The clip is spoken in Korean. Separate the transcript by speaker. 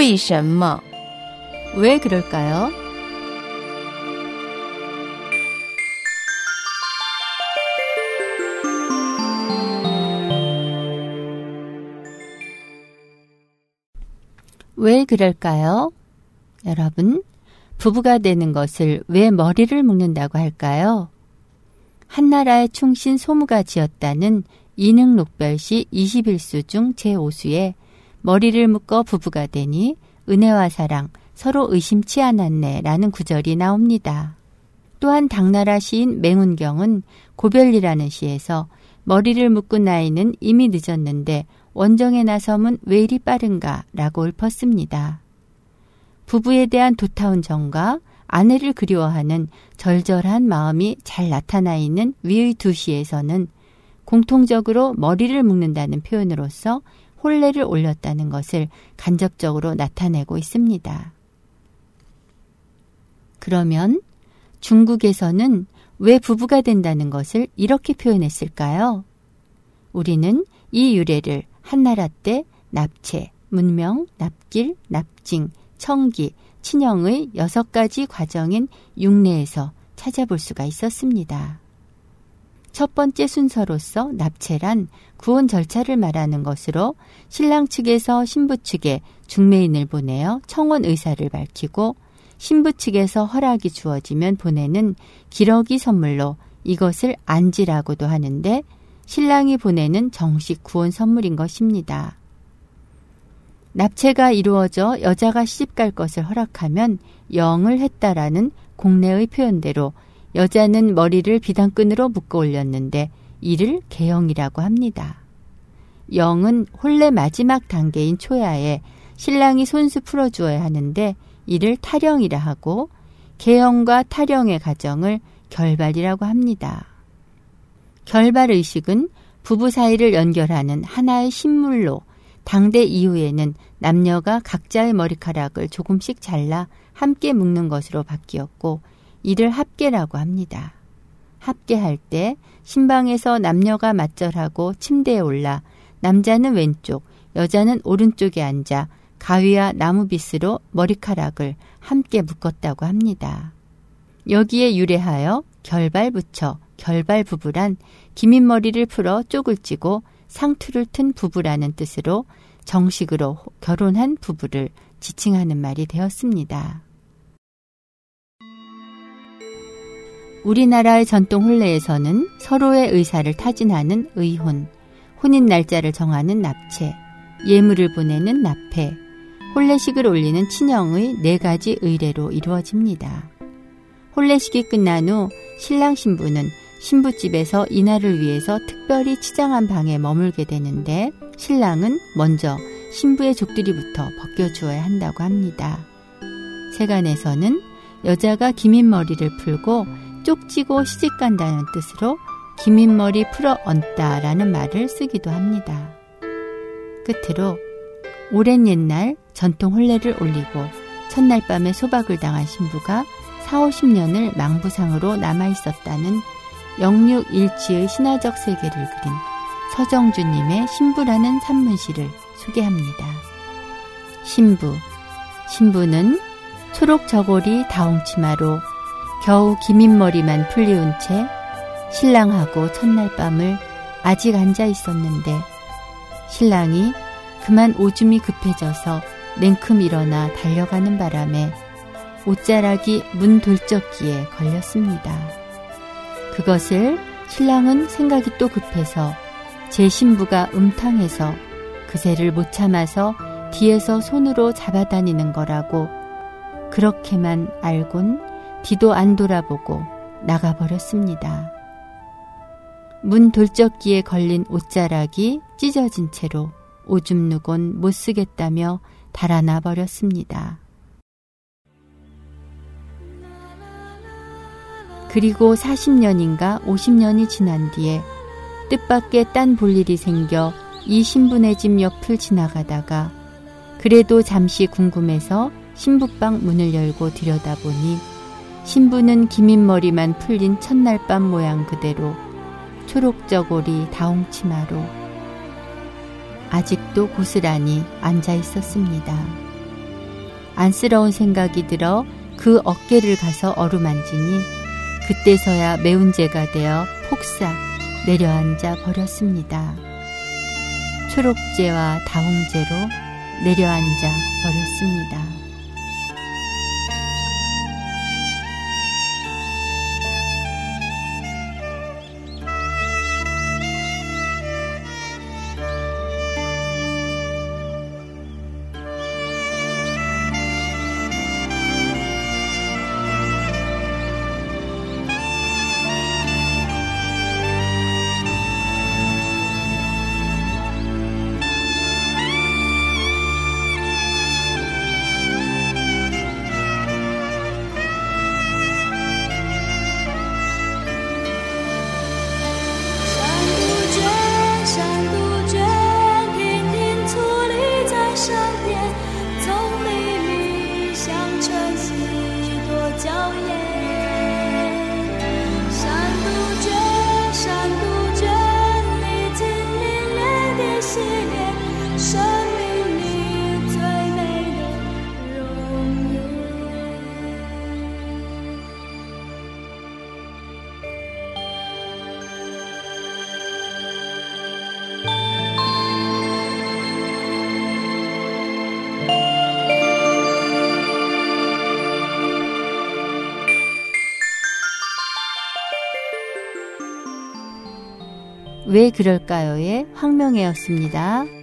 Speaker 1: 为什么?왜 그럴까요? 왜 그럴까요? 여러분, 부부가 되는 것을 왜 머리를 묶는다고 할까요? 한나라의 충신 소무가 지었다는 이능록별시 21수 중 제5수에 머리를 묶어 부부가 되니 은혜와 사랑 서로 의심치 않았네 라는 구절이 나옵니다. 또한 당나라 시인 맹운경은 고별리라는 시에서 머리를 묶은 나이는 이미 늦었는데 원정에 나섬은 왜 이리 빠른가 라고 읊었습니다. 부부에 대한 도타운 정과 아내를 그리워하는 절절한 마음이 잘 나타나 있는 위의 두 시에서는 공통적으로 머리를 묶는다는 표현으로서 혼례를 올렸다는 것을 간접적으로 나타내고 있습니다. 그러면 중국에서는 왜 부부가 된다는 것을 이렇게 표현했을까요? 우리는 이 유래를 한나라 때 납체, 문명, 납길, 납징, 청기, 친형의 여섯 가지 과정인 육례에서 찾아볼 수가 있었습니다. 첫 번째 순서로서 납체란 구혼 절차를 말하는 것으로 신랑 측에서 신부 측에 중매인을 보내어 청혼 의사를 밝히고 신부 측에서 허락이 주어지면 보내는 기러기 선물로 이것을 안지라고도 하는데 신랑이 보내는 정식 구원 선물인 것입니다. 납체가 이루어져 여자가 시집갈 것을 허락하면 영을 했다라는 공례의 표현대로 여자는 머리를 비단끈으로 묶어 올렸는데 이를 개영이라고 합니다. 영은 혼례 마지막 단계인 초야에 신랑이 손수 풀어주어야 하는데 이를 타령이라 하고 개영과 타령의 가정을 결발이라고 합니다. 결발 의식은 부부 사이를 연결하는 하나의 신물로 당대 이후에는 남녀가 각자의 머리카락을 조금씩 잘라 함께 묶는 것으로 바뀌었고 이를 합계라고 합니다. 합계할 때 신방에서 남녀가 맞절하고 침대에 올라 남자는 왼쪽, 여자는 오른쪽에 앉아 가위와 나무빗으로 머리카락을 함께 묶었다고 합니다. 여기에 유래하여 결발부처, 결발부부란 기민 머리를 풀어 쪽을 찌고 상투를 튼 부부라는 뜻으로 정식으로 결혼한 부부를 지칭하는 말이 되었습니다. 우리나라의 전통 혼례에서는 서로의 의사를 타진하는 의혼, 혼인 날짜를 정하는 납체, 예물을 보내는 납회, 혼례식을 올리는 친형의 네 가지 의례로 이루어집니다. 혼례식이 끝난 후 신랑 신부는 신부집에서 이날을 위해서 특별히 치장한 방에 머물게 되는데 신랑은 먼저 신부의 족들이부터 벗겨주어야 한다고 합니다. 세간에서는 여자가 기민머리를 풀고 쪽지고 시집간다는 뜻으로 기민머리 풀어 얹다라는 말을 쓰기도 합니다. 끝으로 오랜 옛날 전통 혼례를 올리고 첫날 밤에 소박을 당한 신부가 4, 50년을 망부상으로 남아 있었다는 영육일치의 신화적 세계를 그린 서정주님의 신부라는 산문시를 소개합니다. 신부. 신부는 초록 저고리 다홍 치마로 겨우 기민머리만 풀리운 채 신랑하고 첫날 밤을 아직 앉아 있었는데 신랑이 그만 오줌이 급해져서 냉큼 일어나 달려가는 바람에 옷자락이 문 돌적기에 걸렸습니다. 그것을 신랑은 생각이 또 급해서 제 신부가 음탕해서 그새를 못 참아서 뒤에서 손으로 잡아다니는 거라고 그렇게만 알곤 뒤도 안 돌아보고 나가버렸습니다. 문 돌적기에 걸린 옷자락이 찢어진 채로 오줌 누곤 못 쓰겠다며 달아나 버렸습니다. 그리고 40년인가 50년이 지난 뒤에 뜻밖의 딴 볼 일이 생겨 이 신부네 집 옆을 지나가다가 그래도 잠시 궁금해서 신부방 문을 열고 들여다보니 신부는 기민 머리만 풀린 첫날 밤 모양 그대로 초록저고리 다홍 치마로 아직도 고스란히 앉아 있었습니다.
Speaker 2: 안쓰러운 생각이 들어 그 어깨를 가서 어루만지니 그때서야 매운 죄가 되어 폭삭 내려앉아 버렸습니다. 초록죄와 다홍죄로 내려앉아 버렸습니다. 娇艳。 왜 그럴까요의 황명혜였습니다.